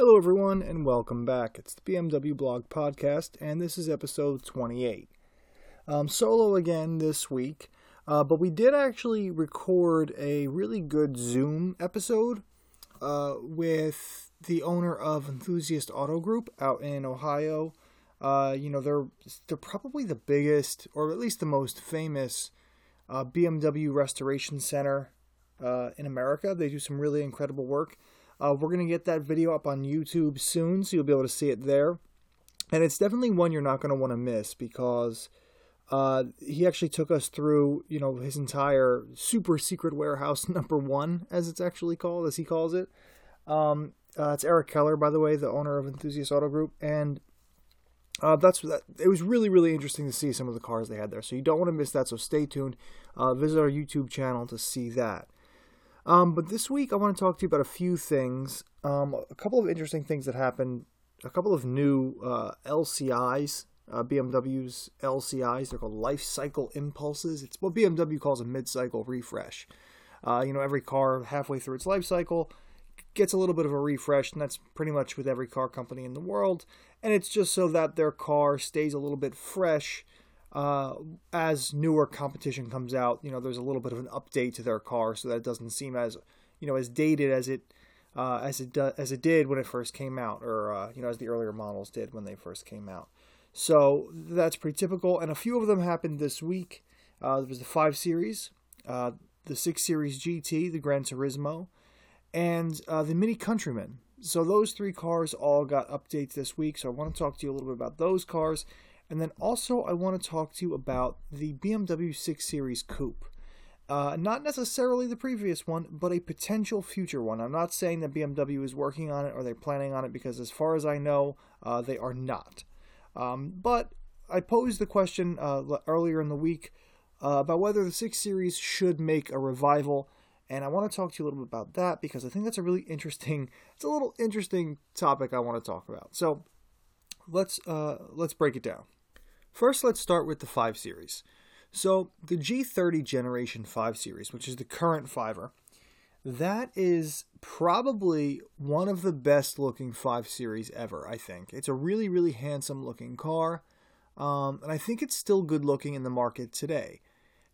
Hello, everyone, and welcome back. It's the BMW Blog Podcast, and this is episode 28. Um, solo again this week, uh, but we did actually record a really good Zoom episode uh, with the owner of Enthusiast Auto Group out in Ohio. Uh, you know, they're they're probably the biggest, or at least the most famous, uh, BMW restoration center uh, in America. They do some really incredible work. Uh, we're going to get that video up on YouTube soon, so you'll be able to see it there. And it's definitely one you're not going to want to miss because uh, he actually took us through, you know, his entire super secret warehouse number one, as it's actually called, as he calls it. Um, uh, it's Eric Keller, by the way, the owner of Enthusiast Auto Group, and uh, that's that. It was really, really interesting to see some of the cars they had there. So you don't want to miss that. So stay tuned. Uh, visit our YouTube channel to see that. Um, but this week, I want to talk to you about a few things. Um, a couple of interesting things that happened. A couple of new uh, LCIs, uh, BMW's LCIs. They're called Life Cycle Impulses. It's what BMW calls a mid-cycle refresh. Uh, you know, every car halfway through its life cycle gets a little bit of a refresh, and that's pretty much with every car company in the world. And it's just so that their car stays a little bit fresh uh, as newer competition comes out, you know, there's a little bit of an update to their car so that it doesn't seem as, you know, as dated as it uh, as it do, as it did when it first came out, or uh, you know, as the earlier models did when they first came out. So that's pretty typical, and a few of them happened this week. Uh, there was the five series, uh, the six series GT, the Gran Turismo, and uh, the Mini Countryman. So those three cars all got updates this week. So I want to talk to you a little bit about those cars and then also, I want to talk to you about the BMW 6 Series Coupe. Uh, not necessarily the previous one, but a potential future one. I'm not saying that BMW is working on it or they're planning on it because, as far as I know, uh, they are not. Um, but I posed the question uh, earlier in the week uh, about whether the 6 Series should make a revival. And I want to talk to you a little bit about that because I think that's a really interesting, it's a little interesting topic I want to talk about. So let's uh, let's break it down. First, let's start with the 5 Series. So, the G30 Generation 5 Series, which is the current 5er, that is probably one of the best looking 5 Series ever, I think. It's a really, really handsome looking car, um, and I think it's still good looking in the market today.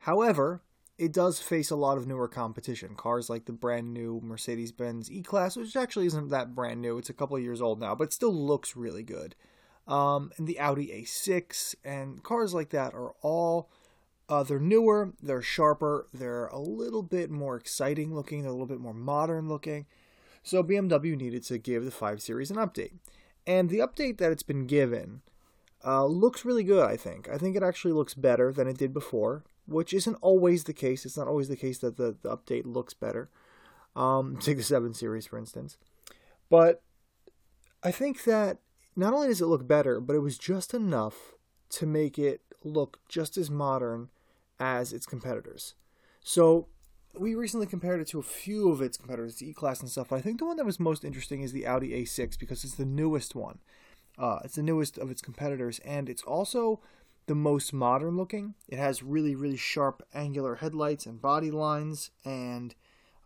However, it does face a lot of newer competition. Cars like the brand new Mercedes Benz E Class, which actually isn't that brand new, it's a couple of years old now, but still looks really good um, and the Audi A6 and cars like that are all uh, they're newer, they're sharper, they're a little bit more exciting looking, they're a little bit more modern looking. So BMW needed to give the 5 Series an update. And the update that it's been given uh, looks really good, I think. I think it actually looks better than it did before, which isn't always the case. It's not always the case that the, the update looks better. Um, take the 7 Series, for instance. But I think that not only does it look better, but it was just enough to make it look just as modern as its competitors. So we recently compared it to a few of its competitors, the E-Class and stuff. I think the one that was most interesting is the Audi A6 because it's the newest one. Uh, it's the newest of its competitors, and it's also the most modern looking. It has really, really sharp angular headlights and body lines, and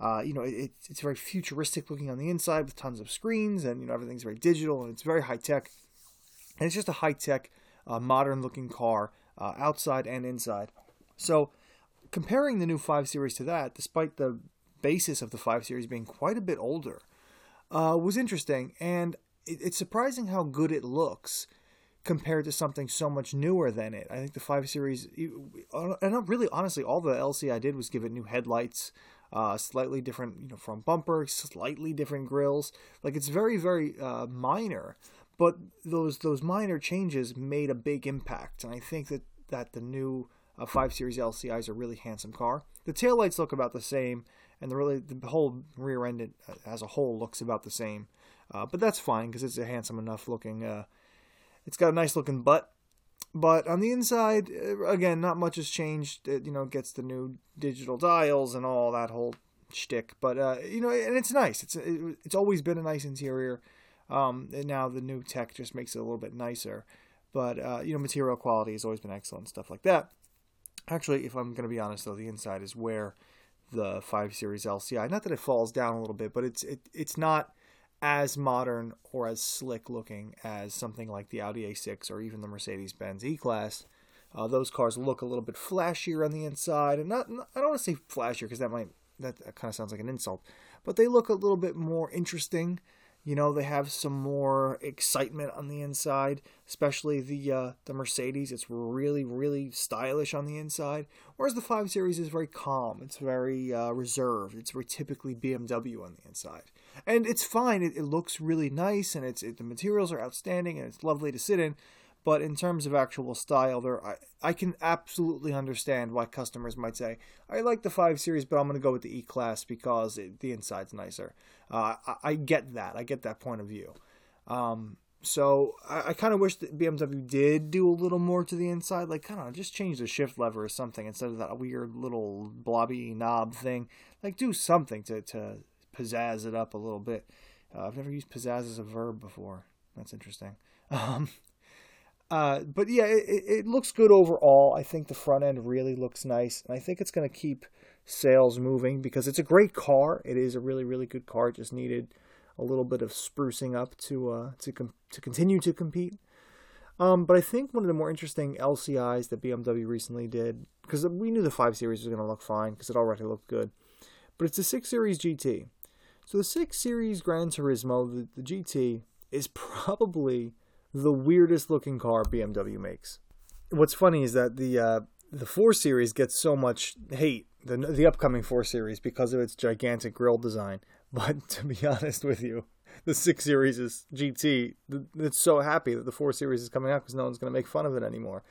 uh, you know, it, it's very futuristic looking on the inside with tons of screens, and you know everything's very digital and it's very high tech. And it's just a high tech, uh, modern looking car uh, outside and inside. So, comparing the new 5 Series to that, despite the basis of the 5 Series being quite a bit older, uh, was interesting. And it, it's surprising how good it looks compared to something so much newer than it. I think the 5 Series, and really honestly, all the LCI did was give it new headlights, uh, slightly different, you know, front bumper, slightly different grilles. Like it's very, very uh, minor, but those those minor changes made a big impact. And I think that that the new uh, 5 Series LCI is a really handsome car. The taillights look about the same, and the really the whole rear end uh, as a whole looks about the same. Uh, but that's fine because it's a handsome enough looking. Uh, it's got a nice looking butt but on the inside, uh, again, not much has changed. It, you know, gets the new digital dials and all that whole shtick. But uh, you know, and it's nice. It's it, it's always been a nice interior. Um, and now the new tech just makes it a little bit nicer. But uh, you know, material quality has always been excellent, stuff like that. Actually, if I'm going to be honest, though, the inside is where the 5 Series LCI. Not that it falls down a little bit, but it's it, it's not as modern or as slick looking as something like the Audi A6 or even the Mercedes Benz E Class. Uh, those cars look a little bit flashier on the inside, and not, not I don't want to say flashier because that might that, kind of sounds like an insult, but they look a little bit more interesting. You know, they have some more excitement on the inside, especially the uh, the Mercedes. It's really, really stylish on the inside, whereas the 5 Series is very calm. It's very uh, reserved. It's very typically BMW on the inside, and it's fine. It, it looks really nice, and it's it, the materials are outstanding, and it's lovely to sit in. But in terms of actual style, there I, I can absolutely understand why customers might say, I like the 5 Series, but I'm going to go with the E Class because it, the inside's nicer. Uh, I, I, get that. I get that point of view. Um, so I, I kind of wish that BMW did do a little more to the inside, like kind of just change the shift lever or something instead of that weird little blobby knob thing. Like do something to, to pizzazz it up a little bit. Uh, I've never used pizzazz as a verb before. That's interesting. Um, uh, but yeah, it, it looks good overall. I think the front end really looks nice, and I think it's going to keep sales moving because it's a great car. It is a really, really good car. It just needed a little bit of sprucing up to uh, to com- to continue to compete. Um, but I think one of the more interesting LCIs that BMW recently did, because we knew the 5 Series was going to look fine because it already looked good, but it's the 6 Series GT. So the 6 Series Gran Turismo, the, the GT, is probably the weirdest looking car BMW makes. What's funny is that the uh, the 4 Series gets so much hate, the the upcoming 4 Series, because of its gigantic grille design. But to be honest with you, the 6 Series is GT. It's so happy that the 4 Series is coming out because no one's going to make fun of it anymore.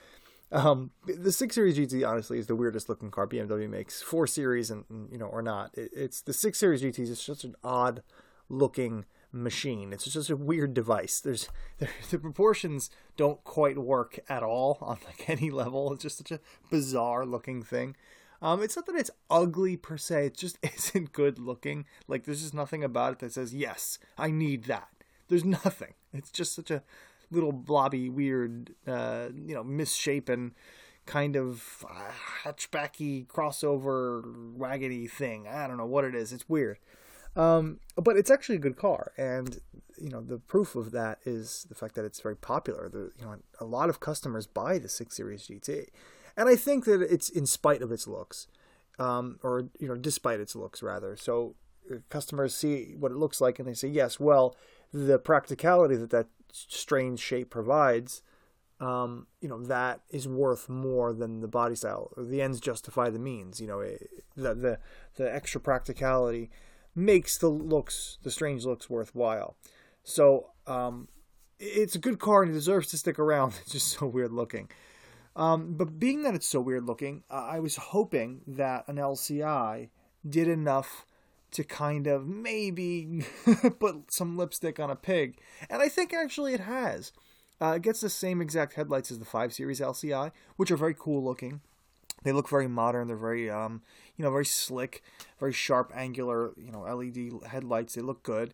Um, the 6 Series GT honestly is the weirdest looking car BMW makes. 4 Series and you know or not, it, it's the 6 Series GT is such an odd looking machine. It's just a weird device. There's the proportions don't quite work at all on like any level. It's just such a bizarre looking thing. Um, it's not that it's ugly per se. It just isn't good looking. Like there's just nothing about it that says yes, I need that. There's nothing. It's just such a little blobby, weird, uh, you know, misshapen kind of uh, hatchbacky crossover waggedy thing. I don't know what it is. It's weird. Um, but it's actually a good car, and you know the proof of that is the fact that it's very popular. The, you know, a lot of customers buy the six series GT, and I think that it's in spite of its looks, um, or you know, despite its looks rather. So uh, customers see what it looks like and they say, yes, well, the practicality that that strange shape provides, um, you know, that is worth more than the body style. The ends justify the means. You know, the the the extra practicality makes the looks, the strange looks, worthwhile. So um, it's a good car and it deserves to stick around. It's just so weird looking. Um, but being that it's so weird looking, I was hoping that an LCI did enough to kind of maybe put some lipstick on a pig. And I think actually it has. Uh, it gets the same exact headlights as the 5 Series LCI, which are very cool looking. They look very modern. They're very, um, you know, very slick, very sharp, angular, you know, LED headlights. They look good.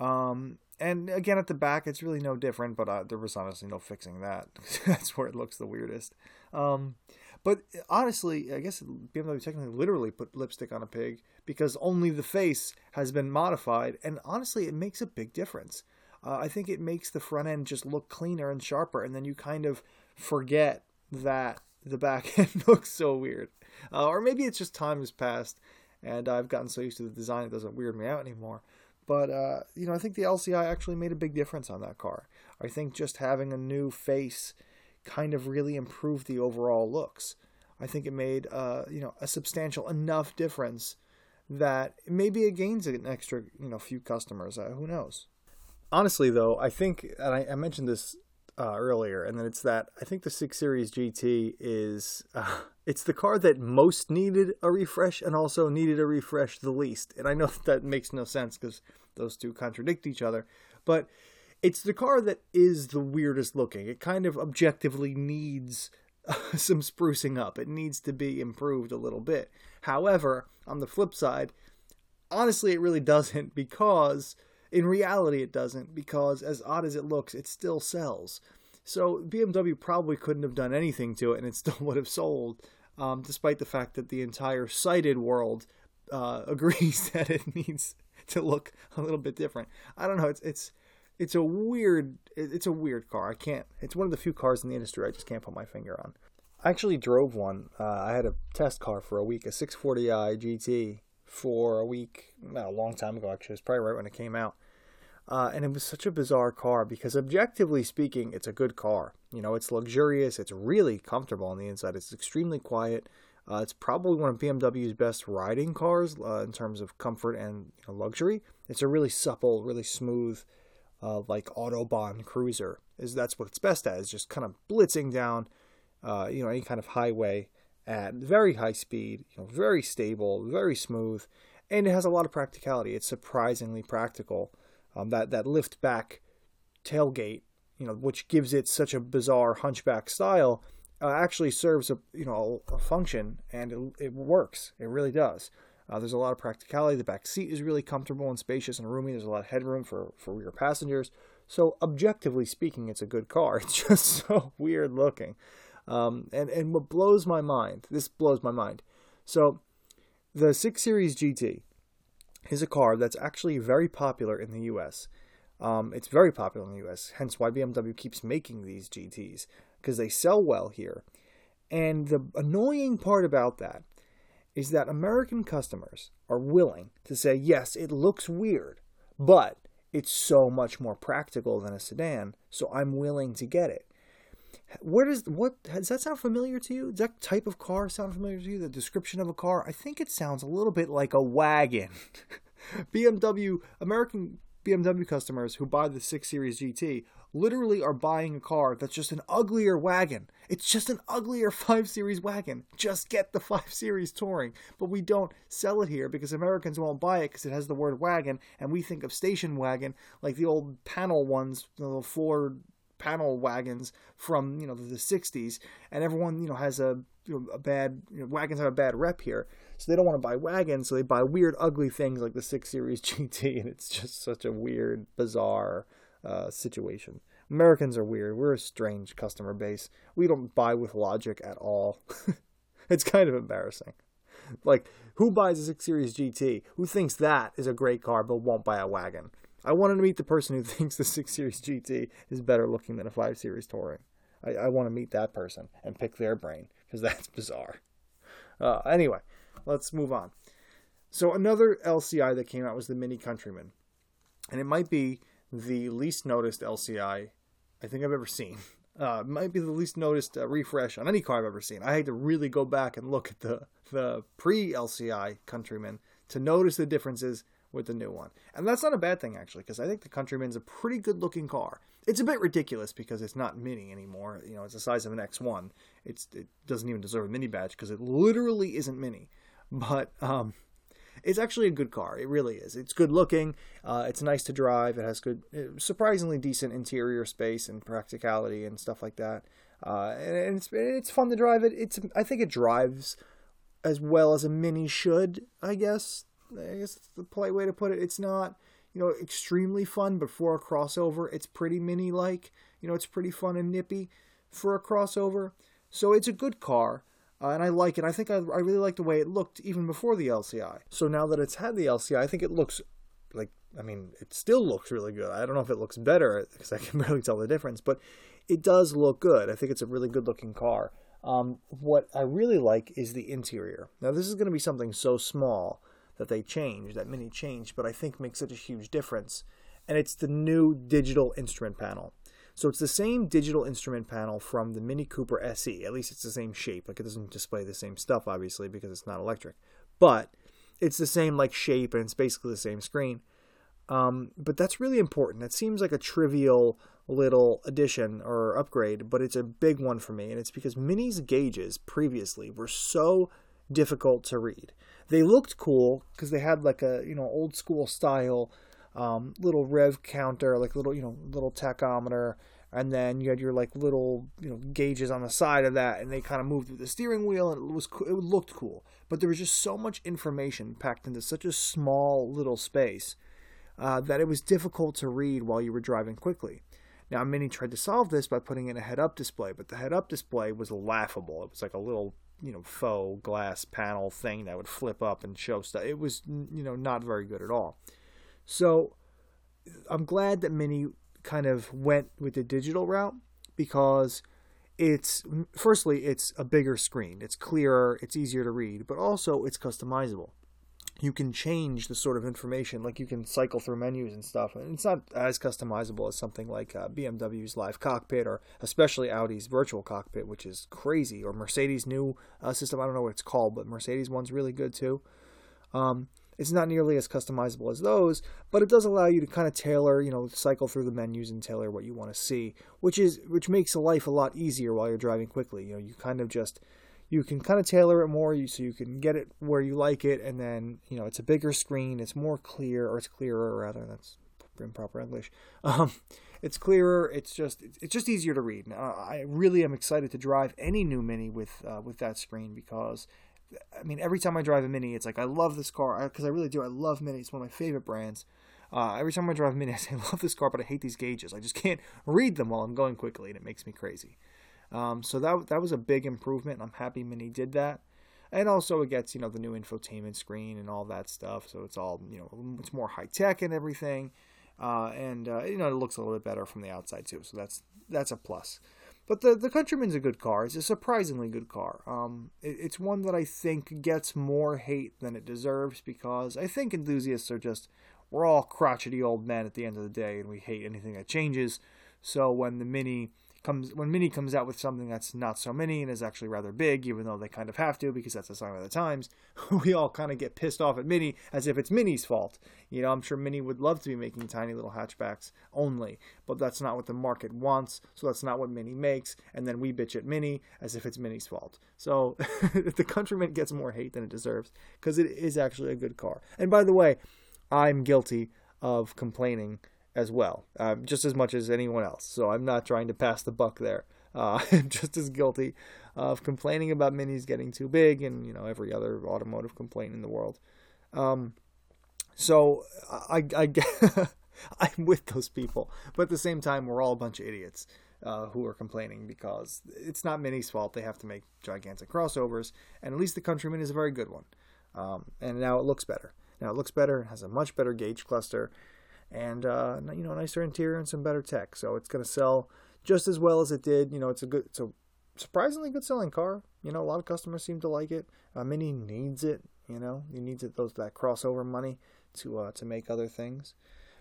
Um, and again, at the back, it's really no different. But uh, there was honestly no fixing that. That's where it looks the weirdest. Um, but honestly, I guess BMW technically literally put lipstick on a pig because only the face has been modified, and honestly, it makes a big difference. Uh, I think it makes the front end just look cleaner and sharper, and then you kind of forget that the back end looks so weird. Uh, or maybe it's just time has passed and I've gotten so used to the design it doesn't weird me out anymore. But uh, you know, I think the LCI actually made a big difference on that car. I think just having a new face kind of really improved the overall looks. I think it made uh, you know a substantial enough difference that maybe it gains an extra you know few customers. Uh, who knows? Honestly, though, I think, and I, I mentioned this uh, earlier, and then it's that I think the six series GT is uh, it's the car that most needed a refresh and also needed a refresh the least. And I know that, that makes no sense because those two contradict each other, but it's the car that is the weirdest looking. It kind of objectively needs some sprucing up. It needs to be improved a little bit. However, on the flip side, honestly, it really doesn't because in reality, it doesn't because, as odd as it looks, it still sells. So BMW probably couldn't have done anything to it, and it still would have sold, um, despite the fact that the entire sighted world uh, agrees that it needs to look a little bit different. I don't know. It's it's it's a weird it's a weird car. I can't. It's one of the few cars in the industry I just can't put my finger on. I actually drove one. Uh, I had a test car for a week, a 640i GT, for a week. A long time ago, actually. It was probably right when it came out. Uh, and it was such a bizarre car because, objectively speaking, it's a good car. You know, it's luxurious. It's really comfortable on the inside. It's extremely quiet. Uh, it's probably one of BMW's best riding cars uh, in terms of comfort and you know, luxury. It's a really supple, really smooth, uh, like autobahn cruiser. Is that's what it's best at? Is just kind of blitzing down, uh, you know, any kind of highway at very high speed. You know, very stable, very smooth, and it has a lot of practicality. It's surprisingly practical. Um, that that lift back tailgate, you know, which gives it such a bizarre hunchback style uh, actually serves a you know a function and it, it works. It really does. Uh, there's a lot of practicality. The back seat is really comfortable and spacious and roomy. There's a lot of headroom for for rear passengers. So objectively speaking, it's a good car. It's just so weird looking. Um, and and what blows my mind, this blows my mind. So the six series GT is a car that's actually very popular in the U.S. Um, it's very popular in the U.S. Hence why BMW keeps making these GTs because they sell well here. And the annoying part about that is that American customers are willing to say, yes, it looks weird, but it's so much more practical than a sedan, so I'm willing to get it. Where does what does that sound familiar to you? Does that type of car sound familiar to you? The description of a car? I think it sounds a little bit like a wagon. BMW American BMW customers who buy the 6 Series GT literally are buying a car that's just an uglier wagon. It's just an uglier 5 Series wagon. Just get the 5 Series Touring. But we don't sell it here because Americans won't buy it because it has the word wagon, and we think of station wagon like the old panel ones, the little panel wagons from you know the, 60s and everyone you know has a, you know, a bad you know, wagons have a bad rep here so they don't want to buy wagons so they buy weird ugly things like the 6 series gt and it's just such a weird bizarre uh, situation. Americans are weird. We're a strange customer base. We don't buy with logic at all. It's kind of embarrassing. Like who buys a 6 series gt who thinks that is a great car but won't buy a wagon I wanted to meet the person who thinks the 6 Series GT is better looking than a 5 Series Touring. I, I want to meet that person and pick their brain because that's bizarre. Uh, anyway, let's move on. So, another LCI that came out was the Mini Countryman. And it might be the least noticed LCI I think I've ever seen. Uh, might be the least noticed uh, refresh on any car I've ever seen. I had to really go back and look at the, the pre LCI Countryman to notice the differences with the new one. And that's not a bad thing, actually, because I think the Countryman's a pretty good looking car. It's a bit ridiculous because it's not mini anymore. You know, it's the size of an X1. It's, it doesn't even deserve a mini badge because it literally isn't mini. But um, it's actually a good car. It really is. It's good looking. Uh, it's nice to drive. It has good, uh, surprisingly decent interior space and practicality and stuff like that. Uh, and it's it's fun to drive it. It's I think it drives as well as a mini should. I guess I guess that's the polite way to put it. It's not, you know, extremely fun, but for a crossover, it's pretty mini like. You know, it's pretty fun and nippy for a crossover. So it's a good car, uh, and I like it. I think I, I really like the way it looked even before the LCI. So now that it's had the LCI, I think it looks like, I mean, it still looks really good. I don't know if it looks better because I can barely tell the difference, but it does look good. I think it's a really good looking car. Um, what I really like is the interior. Now, this is going to be something so small that they changed, that Mini changed, but I think makes such a huge difference. And it's the new digital instrument panel. So it's the same digital instrument panel from the Mini Cooper SE. At least it's the same shape. Like it doesn't display the same stuff, obviously, because it's not electric. But it's the same like shape and it's basically the same screen. Um, but that's really important. That seems like a trivial little addition or upgrade, but it's a big one for me. And it's because Mini's gauges previously were so difficult to read. They looked cool because they had like a you know old school style um, little rev counter, like little you know little tachometer, and then you had your like little you know gauges on the side of that, and they kind of moved with the steering wheel, and it was it looked cool. But there was just so much information packed into such a small little space uh, that it was difficult to read while you were driving quickly. Now, Mini tried to solve this by putting in a head-up display, but the head-up display was laughable. It was like a little you know faux glass panel thing that would flip up and show stuff. It was you know not very good at all. So I'm glad that Mini kind of went with the digital route because it's firstly it's a bigger screen it's clearer it's easier to read but also it's customizable you can change the sort of information like you can cycle through menus and stuff and it's not as customizable as something like uh, bmw's live cockpit or especially audi's virtual cockpit which is crazy or mercedes new uh, system i don't know what it's called but mercedes one's really good too um, it's not nearly as customizable as those, but it does allow you to kind of tailor, you know, cycle through the menus and tailor what you want to see, which is which makes life a lot easier while you're driving quickly. You know, you kind of just you can kind of tailor it more so you can get it where you like it and then, you know, it's a bigger screen, it's more clear or it's clearer rather, that's improper English. Um, it's clearer. It's just it's just easier to read. Uh, I really am excited to drive any new Mini with uh, with that screen because I mean, every time I drive a Mini, it's like I love this car because I really do. I love Mini. It's one of my favorite brands. Uh, every time I drive a Mini, I say I love this car, but I hate these gauges. I just can't read them while I'm going quickly, and it makes me crazy. Um, so that that was a big improvement. I'm happy Mini did that, and also it gets you know the new infotainment screen and all that stuff. So it's all you know it's more high tech and everything, uh, and uh, you know it looks a little bit better from the outside too. So that's that's a plus. But the the Countryman's a good car. It's a surprisingly good car. Um, it, it's one that I think gets more hate than it deserves because I think enthusiasts are just we're all crotchety old men at the end of the day, and we hate anything that changes. So when the Mini comes when Mini comes out with something that's not so mini and is actually rather big, even though they kind of have to because that's a sign of the times, we all kind of get pissed off at Mini as if it's Mini's fault. You know, I'm sure Mini would love to be making tiny little hatchbacks only, but that's not what the market wants, so that's not what Mini makes, and then we bitch at Mini as if it's Mini's fault. So the Countryman gets more hate than it deserves because it is actually a good car. And by the way, I'm guilty of complaining as well, uh, just as much as anyone else. So I'm not trying to pass the buck there. Uh, I'm just as guilty of complaining about minis getting too big and you know every other automotive complaint in the world. Um, so I, I, I'm with those people, but at the same time, we're all a bunch of idiots. Uh, who are complaining because it's not Mini's fault. They have to make gigantic crossovers, and at least the Countryman is a very good one. Um, and now it looks better. Now it looks better. Has a much better gauge cluster and uh, you know nicer interior and some better tech. So it's going to sell just as well as it did. You know, it's a good, it's a surprisingly good selling car. You know, a lot of customers seem to like it. Uh, Mini needs it. You know, he needs it those that crossover money to uh, to make other things.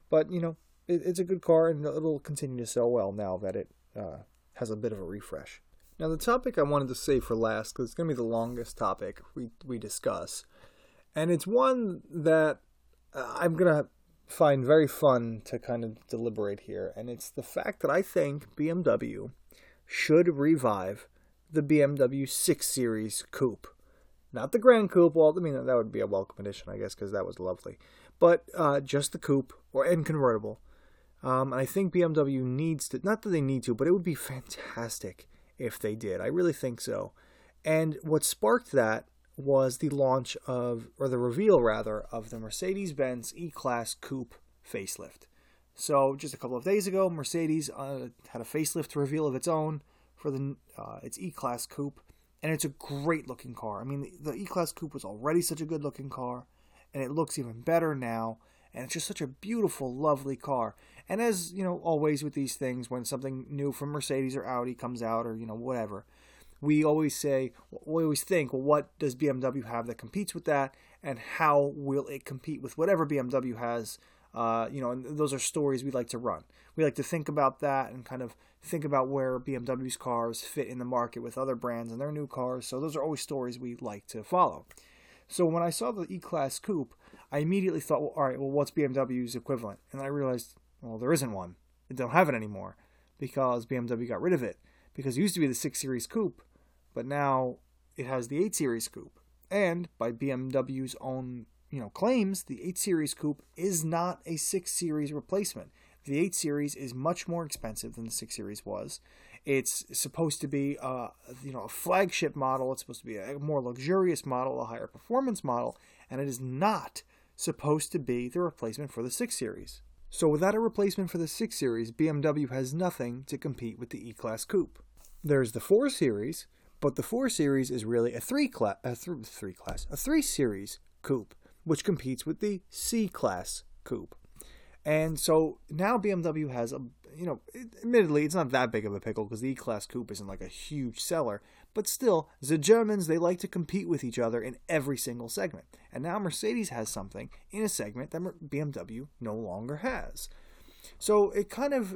But you know, it, it's a good car, and it'll continue to sell well now that it uh, has a bit of a refresh. Now, the topic I wanted to save for last, because it's going to be the longest topic we we discuss, and it's one that uh, I'm gonna find very fun to kind of deliberate here, and it's the fact that I think BMW should revive the BMW 6 Series Coupe. Not the Grand Coupe, well, I mean, that would be a welcome addition, I guess, because that was lovely. But uh, just the Coupe, or and convertible. Um, I think BMW needs to, not that they need to, but it would be fantastic if they did. I really think so. And what sparked that was the launch of, or the reveal rather, of the Mercedes Benz E Class Coupe facelift. So, just a couple of days ago, Mercedes uh, had a facelift reveal of its own for the uh, its E Class Coupe, and it's a great looking car. I mean, the, E Class Coupe was already such a good looking car, and it looks even better now. And it's just such a beautiful, lovely car. And as you know, always with these things, when something new from Mercedes or Audi comes out, or you know, whatever, we always say, we always think, well, what does BMW have that competes with that, and how will it compete with whatever BMW has? Uh, you know, and those are stories we like to run. We like to think about that and kind of think about where BMW's cars fit in the market with other brands and their new cars. So those are always stories we like to follow. So when I saw the E-Class Coupe, I immediately thought, well, all right, well, what's BMW's equivalent? And I realized, well, there isn't one. They don't have it anymore because BMW got rid of it. Because it used to be the 6 Series Coupe, but now it has the 8 Series Coupe. And by BMW's own you know claims, the 8 Series Coupe is not a 6 Series replacement. The 8 Series is much more expensive than the 6 Series was. It's supposed to be a, you know a flagship model. It's supposed to be a more luxurious model, a higher performance model, and it is not supposed to be the replacement for the 6 Series. So without a replacement for the 6 Series, BMW has nothing to compete with the E-Class Coupe. There's the 4 Series, but the 4 Series is really a 3 class, a th- 3 class, a 3 Series coupe, which competes with the C Class coupe. And so now BMW has a, you know, admittedly, it's not that big of a pickle because the E Class Coupe isn't like a huge seller, but still, the Germans, they like to compete with each other in every single segment. And now Mercedes has something in a segment that BMW no longer has. So it kind of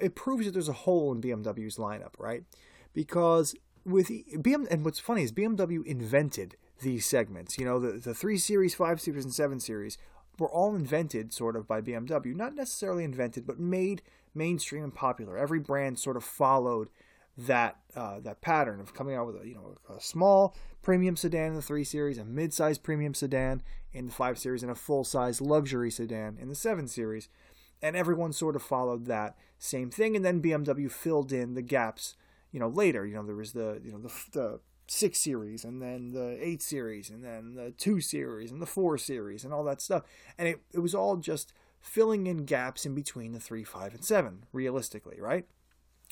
it proves that there's a hole in BMW's lineup, right? Because with BM and what's funny is BMW invented these segments. You know, the the 3 series, 5 series and 7 series were all invented sort of by BMW. Not necessarily invented, but made mainstream and popular. Every brand sort of followed that uh, that pattern of coming out with a you know a small premium sedan in the three series, a mid-size premium sedan in the five series, and a full-size luxury sedan in the seven series, and everyone sort of followed that same thing. And then BMW filled in the gaps, you know, later. You know, there was the you know the, the six series, and then the eight series, and then the two series, and the four series, and all that stuff. And it it was all just filling in gaps in between the three, five, and seven, realistically, right?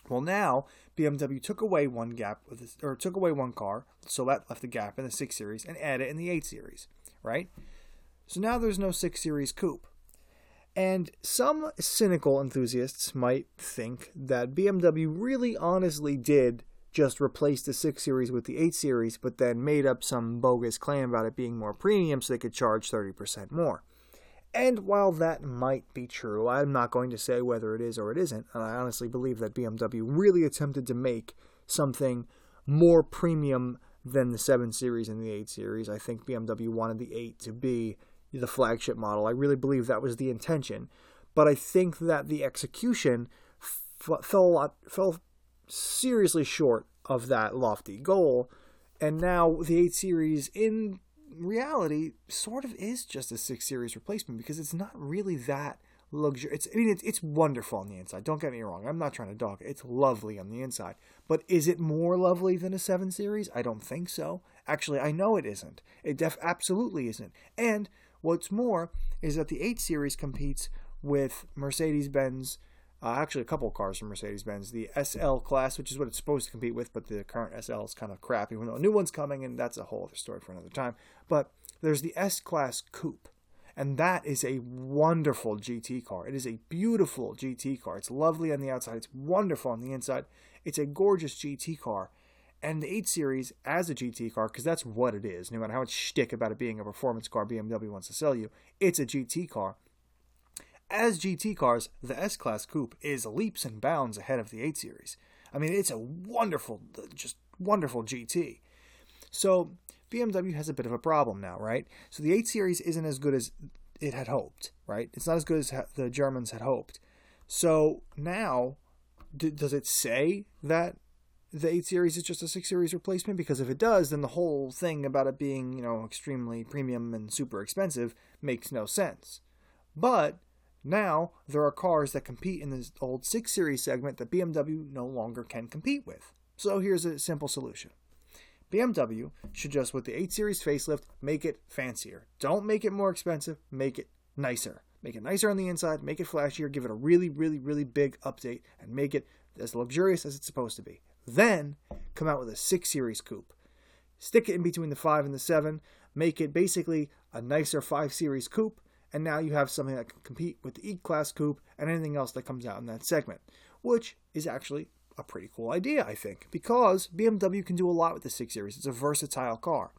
Well, now BMW took away one gap with this, or took away one car, so that left a gap in the six series, and added in the eight series, right? So now there's no six series coupe. And some cynical enthusiasts might think that BMW really honestly did just replace the 6 Series with the 8 Series, but then made up some bogus claim about it being more premium so they could charge 30% more. And while that might be true, I'm not going to say whether it is or it isn't, and I honestly believe that BMW really attempted to make something more premium than the 7 Series and the 8 Series. I think BMW wanted the 8 to be the flagship model. I really believe that was the intention. But I think that the execution f- fell a lot, fell seriously short of that lofty goal. And now the 8 Series in reality sort of is just a six series replacement because it's not really that luxury. It's I mean it's it's wonderful on the inside. Don't get me wrong. I'm not trying to dog it. It's lovely on the inside. But is it more lovely than a 7 series? I don't think so. Actually, I know it isn't. It def absolutely isn't. And what's more is that the 8 series competes with Mercedes-Benz uh, actually, a couple cars from Mercedes Benz. The SL class, which is what it's supposed to compete with, but the current SL is kind of crap, even a new one's coming, and that's a whole other story for another time. But there's the S class coupe, and that is a wonderful GT car. It is a beautiful GT car. It's lovely on the outside, it's wonderful on the inside. It's a gorgeous GT car. And the 8 Series as a GT car, because that's what it is, no matter how much shtick about it being a performance car BMW wants to sell you, it's a GT car as GT cars, the S Class Coupe is leaps and bounds ahead of the 8 Series. I mean, it's a wonderful, just wonderful GT. So BMW has a bit of a problem now, right? So the 8 Series isn't as good as it had hoped, right? It's not as good as the Germans had hoped. So now, does it say that the 8 Series is just a 6 Series replacement? Because if it does, then the whole thing about it being, you know, extremely premium and super expensive makes no sense. But now, there are cars that compete in this old 6 Series segment that BMW no longer can compete with. So here's a simple solution. BMW should just, with the 8 Series facelift, make it fancier. Don't make it more expensive, make it nicer. Make it nicer on the inside, make it flashier, give it a really, really, really big update, and make it as luxurious as it's supposed to be. Then come out with a 6 Series coupe. Stick it in between the 5 and the 7, make it basically a nicer 5 Series coupe, and now you have something that can compete with the E-Class Coupe and anything else that comes out in that segment, which is actually a pretty cool idea, I think, because BMW can do a lot with the 6 Series. It's a versatile car.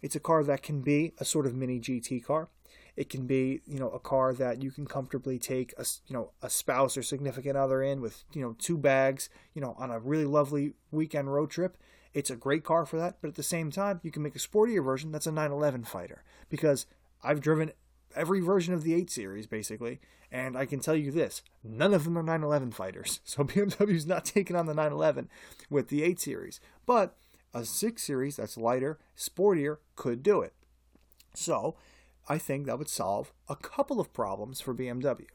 It's a car that can be a sort of mini GT car. It can be, you know, a car that you can comfortably take a, you know, a spouse or significant other in with, you know, two bags, you know, on a really lovely weekend road trip. It's a great car for that, but at the same time, you can make a sportier version that's a 911 fighter because I've driven every version of the 8 series, basically. And I can tell you this none of them are 911 fighters. So BMW's not taking on the 911 with the 8 series. But a 6 series that's lighter, sportier, could do it. So I think that would solve a couple of problems for BMW.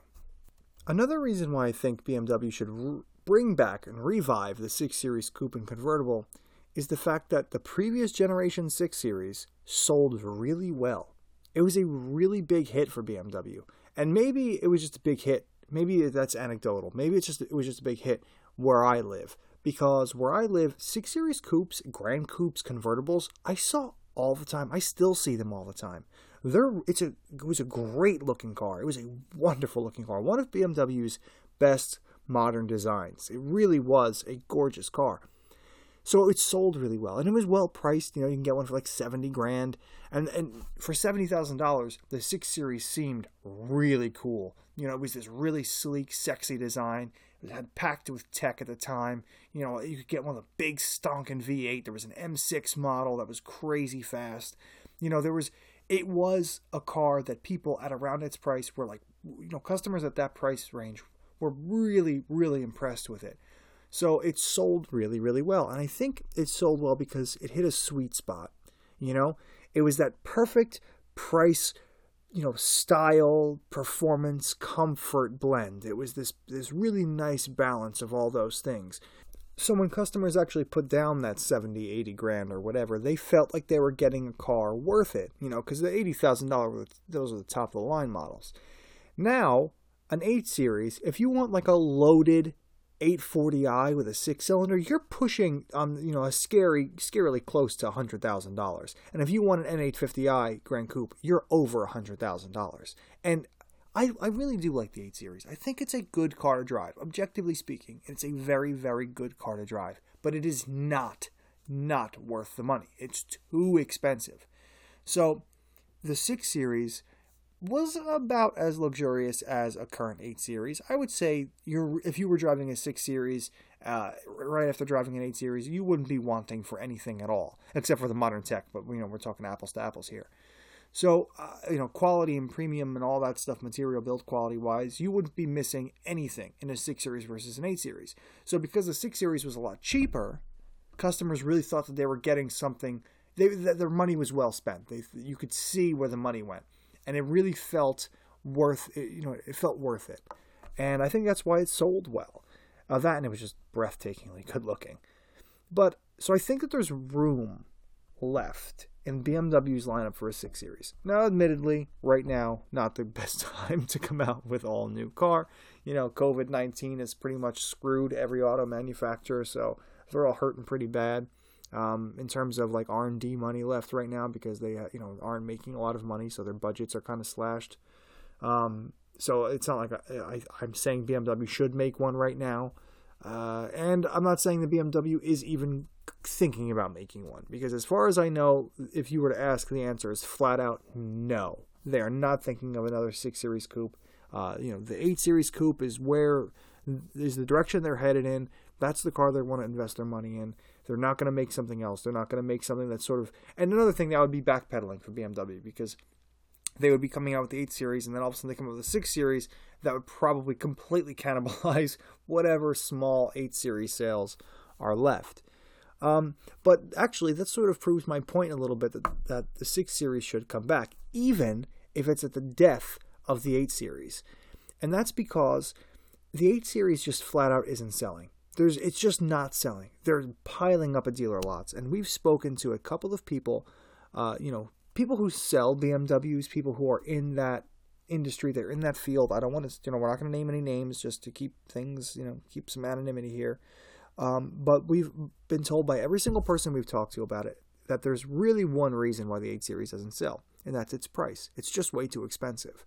Another reason why I think BMW should bring back and revive the 6 Series Coupe and convertible is the fact that the previous generation 6 Series sold really well it was a really big hit for BMW. And maybe it was just a big hit. Maybe that's anecdotal. Maybe it's just it was just a big hit where I live because where I live, 6 Series coupes, Grand Coupes, convertibles, I saw all the time. I still see them all the time. There, it's a it was a great looking car. It was a wonderful looking car. One of BMW's best modern designs. It really was a gorgeous car. So it sold really well, and it was well priced. You know, you can get one for like seventy grand, and and for seventy thousand dollars, the six series seemed really cool. You know, it was this really sleek, sexy design. It had packed with tech at the time. You know, you could get one of the big stonking V8. There was an M6 model that was crazy fast. You know, there was it was a car that people at around its price were like, you know, customers at that price range were really, really impressed with it. So it sold really, really well. And I think it sold well because it hit a sweet spot. You know, it was that perfect price, you know, style, performance, comfort blend. It was this this really nice balance of all those things. So when customers actually put down that 70, 80 grand or whatever, they felt like they were getting a car worth it, you know, because the $80,000, those are the top of the line models. Now, an 8 Series, if you want like a loaded 840i with a six cylinder, you're pushing um you know a scary scarily close to hundred thousand dollars. And if you want an M850i Grand Coupe, you're over hundred thousand dollars. And I, I really do like the 8 Series. I think it's a good car to drive. Objectively speaking, it's a very, very good car to drive. But it is not, not worth the money. It's too expensive. So the 6 Series was about as luxurious as a current 8 series. I would say you're if you were driving a 6 series uh, right after driving an 8 series, you wouldn't be wanting for anything at all, except for the modern tech. But you know we're talking apples to apples here. So uh, you know quality and premium and all that stuff, material build quality wise, you wouldn't be missing anything in a 6 series versus an 8 series. So because the 6 series was a lot cheaper, customers really thought that they were getting something. They, that their money was well spent. They, you could see where the money went and it really felt worth you know it felt worth it and i think that's why it sold well uh, that and it was just breathtakingly good looking but so i think that there's room left in bmw's lineup for a 6 series. Now admittedly right now not the best time to come out with all new car. You know covid-19 has pretty much screwed every auto manufacturer so they're all hurting pretty bad. Um, in terms of like R and D money left right now because they you know aren't making a lot of money, so their budgets are kind of slashed. Um, so it's not like I, am saying BMW should make one right now, uh, and I'm not saying the BMW is even thinking about making one because as far as I know, if you were to ask, the answer is flat out no. They are not thinking of another six series coupe. Uh, you know, the eight series coupe is where is the direction they're headed in. That's the car they want to invest their money in. They're not going to make something else. They're not going to make something that's sort of. And another thing that would be backpedaling for BMW because they would be coming out with the 8 series and then all of a sudden they come out with the 6 series that would probably completely cannibalize whatever small 8 series sales are left. Um, but actually, that sort of proves my point a little bit that, that the 6 series should come back, even if it's at the death of the 8 series. And that's because the 8 series just flat out isn't selling. There's it's just not selling. They're piling up at dealer lots, and we've spoken to a couple of people, uh, you know, people who sell BMWs, people who are in that industry, they're in that field. I don't want to, you know, we're not going to name any names just to keep things, you know, keep some anonymity here. Um, but we've been told by every single person we've talked to about it that there's really one reason why the 8 Series doesn't sell, and that's its price. It's just way too expensive.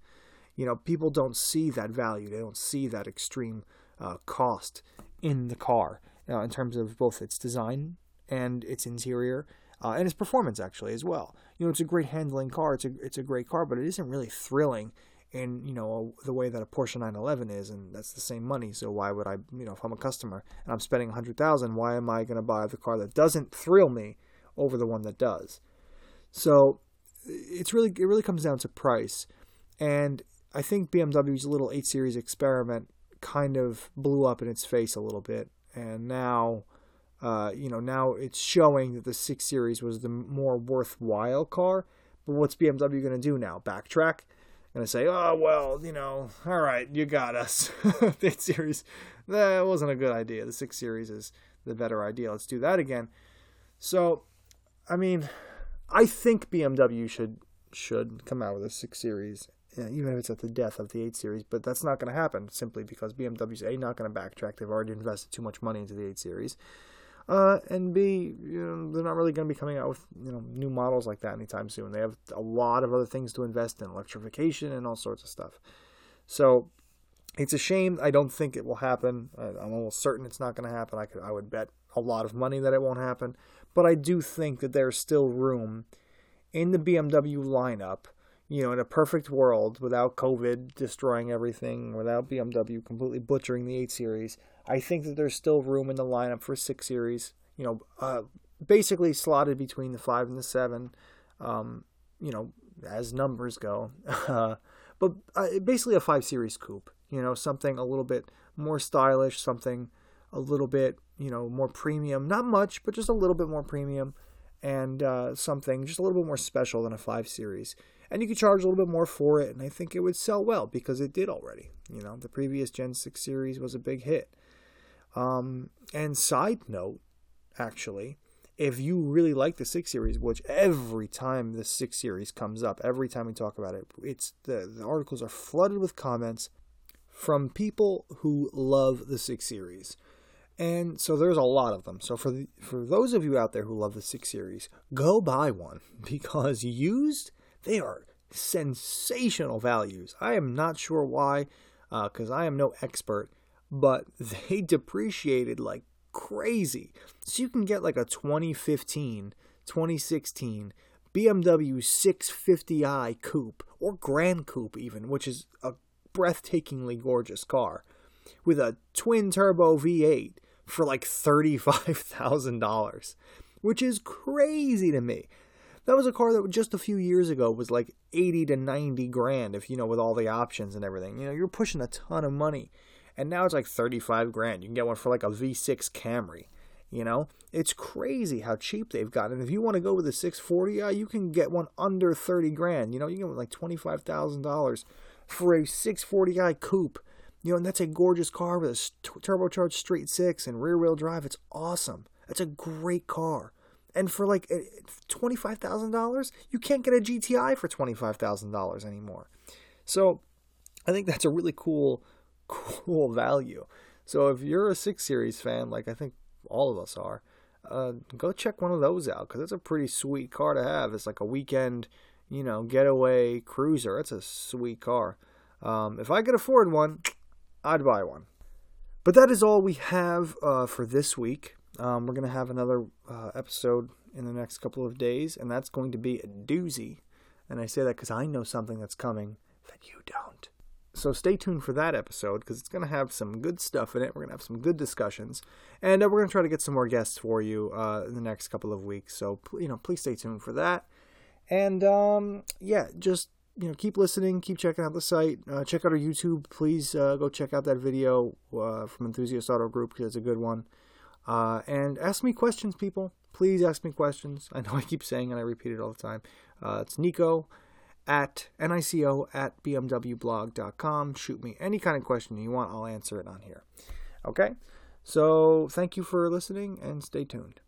You know, people don't see that value. They don't see that extreme uh, cost in the car uh, in terms of both its design and its interior uh, and its performance actually as well. You know, it's a great handling car. It's a it's a great car, but it isn't really thrilling in you know the way that a Porsche 911 is, and that's the same money. So why would I, you know, if I'm a customer and I'm spending hundred thousand, why am I going to buy the car that doesn't thrill me over the one that does? So it's really it really comes down to price, and I think BMW's little 8 Series experiment kind of blew up in its face a little bit, and now, uh, you know, now it's showing that the six series was the more worthwhile car. But what's BMW going to do now? Backtrack? Going to say, oh well, you know, all right, you got us. the eight series, that wasn't a good idea. The six series is the better idea. Let's do that again. So, I mean, I think BMW should should come out with a six series even if it's at the death of the 8 Series. But that's not going to happen simply because BMW's A, not going to backtrack. They've already invested too much money into the 8 Series. Uh, and B, you know, they're not really going to be coming out with you know new models like that anytime soon. They have a lot of other things to invest in, electrification and all sorts of stuff. So it's a shame. I don't think it will happen. I'm almost certain it's not going to happen. I could, I would bet a lot of money that it won't happen. But I do think that there's still room in the BMW lineup. You know, in a perfect world, without COVID destroying everything, without BMW completely butchering the 8 Series, I think that there's still room in the lineup for 6 Series. You know, uh, basically slotted between the 5 and the 7. Um, you know, as numbers go. but uh, basically a 5 Series coupe you know, something a little bit more stylish, something a little bit, you know, more premium. Not much, but just a little bit more premium and uh, something just a little bit more special than a 5 Series. And you could charge a little bit more for it, and I think it would sell well because it did already. You know, the previous Gen 6 series was a big hit. Um, and side note, actually, if you really like the 6 series, which every time the 6 series comes up, every time we talk about it, it's the, the articles are flooded with comments from people who love the six series. And so there's a lot of them. So for the, for those of you out there who love the six series, go buy one because used they are sensational values. I am not sure why, because uh, I am no expert, but they depreciated like crazy. So you can get like a 2015, 2016 BMW 650i coupe or Grand Coupe even, which is a breathtakingly gorgeous car with a twin turbo V8 for like $35,000, which is crazy to me. That was a car that just a few years ago was like 80 to 90 grand if you know with all the options and everything. You know, you're pushing a ton of money. And now it's like 35 grand. You can get one for like a V6 Camry. You know, it's crazy how cheap they've gotten. And if you want to go with a 640i, you can get one under 30 grand. You know, you can get like $25,000 for a 640i coupe. You know, and that's a gorgeous car with a turbocharged straight six and rear wheel drive. It's awesome. That's a great car. And for like eh, $25,000, you can't get a GTI for $25,000 anymore. So I think that's a really cool, cool value. So if you're a 6 Series fan, like I think all of us are, uh, go check one of those out because it's a pretty sweet car to have. It's like a weekend you know, getaway cruiser. That's a sweet car. Um, if I could afford one, I'd buy one. But that is all we have uh, for this week. Um, we're going to have another uh, episode in the next couple of days, and that's going to be a doozy. And I say that because I know something that's coming that you don't. So stay tuned for that episode because it's going to have some good stuff in it. We're going to have some good discussions, and uh, we're going to try to get some more guests for you uh, in the next couple of weeks. So you know, please stay tuned for that. And um, yeah, just you know, keep listening, keep checking out the site. Uh, check out our YouTube. Please uh, go check out that video uh, from Enthusiast Auto Group because it's a good one. Uh, and ask me questions, people. Please ask me questions. I know I keep saying and I repeat it all the time. Uh, it's Nico at nico at bmwblog.com. Shoot me any kind of question you want. I'll answer it on here. Okay? So thank you for listening and stay tuned.